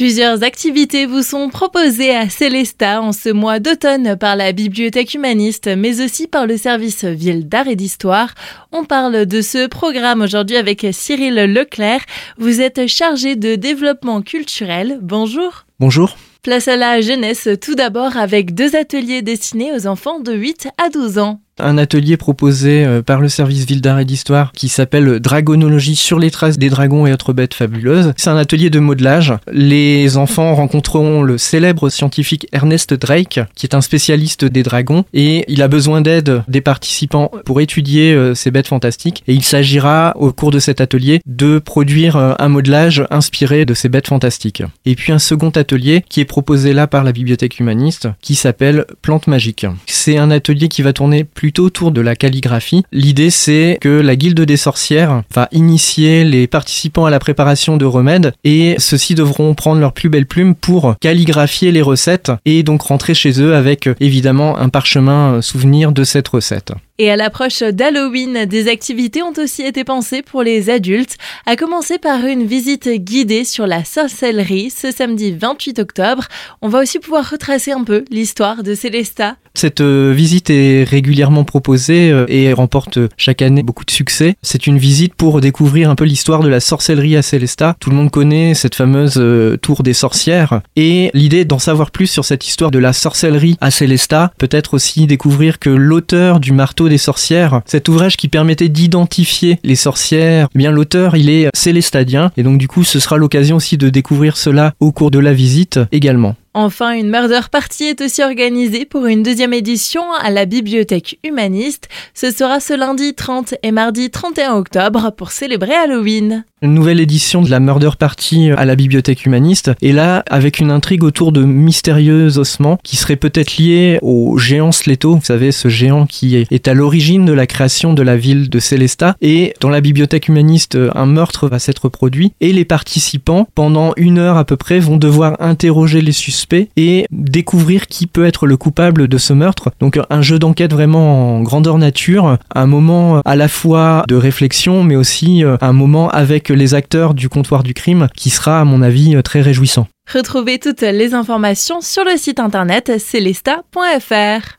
Plusieurs activités vous sont proposées à Célesta en ce mois d'automne par la Bibliothèque humaniste, mais aussi par le service Ville d'art et d'histoire. On parle de ce programme aujourd'hui avec Cyril Leclerc. Vous êtes chargé de développement culturel. Bonjour. Bonjour. Place à la jeunesse tout d'abord avec deux ateliers destinés aux enfants de 8 à 12 ans un atelier proposé euh, par le service Ville d'art et d'histoire qui s'appelle Dragonologie sur les traces des dragons et autres bêtes fabuleuses. C'est un atelier de modelage. Les enfants rencontreront le célèbre scientifique Ernest Drake, qui est un spécialiste des dragons, et il a besoin d'aide des participants pour étudier euh, ces bêtes fantastiques. Et il s'agira, au cours de cet atelier, de produire euh, un modelage inspiré de ces bêtes fantastiques. Et puis un second atelier qui est proposé là par la bibliothèque humaniste, qui s'appelle Plantes magiques. C'est un atelier qui va tourner plus autour de la calligraphie. L'idée c'est que la guilde des sorcières va initier les participants à la préparation de remèdes et ceux-ci devront prendre leur plus belle plume pour calligraphier les recettes et donc rentrer chez eux avec évidemment un parchemin souvenir de cette recette. Et à l'approche d'Halloween, des activités ont aussi été pensées pour les adultes, à commencer par une visite guidée sur la sorcellerie ce samedi 28 octobre. On va aussi pouvoir retracer un peu l'histoire de Célesta. Cette euh, visite est régulièrement proposée euh, et remporte chaque année beaucoup de succès. C'est une visite pour découvrir un peu l'histoire de la sorcellerie à Célesta. Tout le monde connaît cette fameuse euh, tour des sorcières et l'idée d'en savoir plus sur cette histoire de la sorcellerie à Célesta, peut-être aussi découvrir que l'auteur du marteau des sorcières, cet ouvrage qui permettait d'identifier les sorcières, eh bien l'auteur il est célestadien et donc du coup ce sera l'occasion aussi de découvrir cela au cours de la visite également. Enfin, une murder party est aussi organisée pour une deuxième édition à la bibliothèque humaniste. Ce sera ce lundi 30 et mardi 31 octobre pour célébrer Halloween. Une nouvelle édition de la Murder Party à la bibliothèque humaniste, et là avec une intrigue autour de mystérieux ossements qui seraient peut-être liés au géant Sleto, vous savez ce géant qui est à l'origine de la création de la ville de Célesta, et dans la bibliothèque humaniste un meurtre va s'être produit, et les participants pendant une heure à peu près vont devoir interroger les suspects et découvrir qui peut être le coupable de ce meurtre. Donc un jeu d'enquête vraiment en grandeur nature, un moment à la fois de réflexion mais aussi euh, un moment avec les acteurs du comptoir du crime qui sera à mon avis euh, très réjouissant. Retrouvez toutes les informations sur le site internet celesta.fr.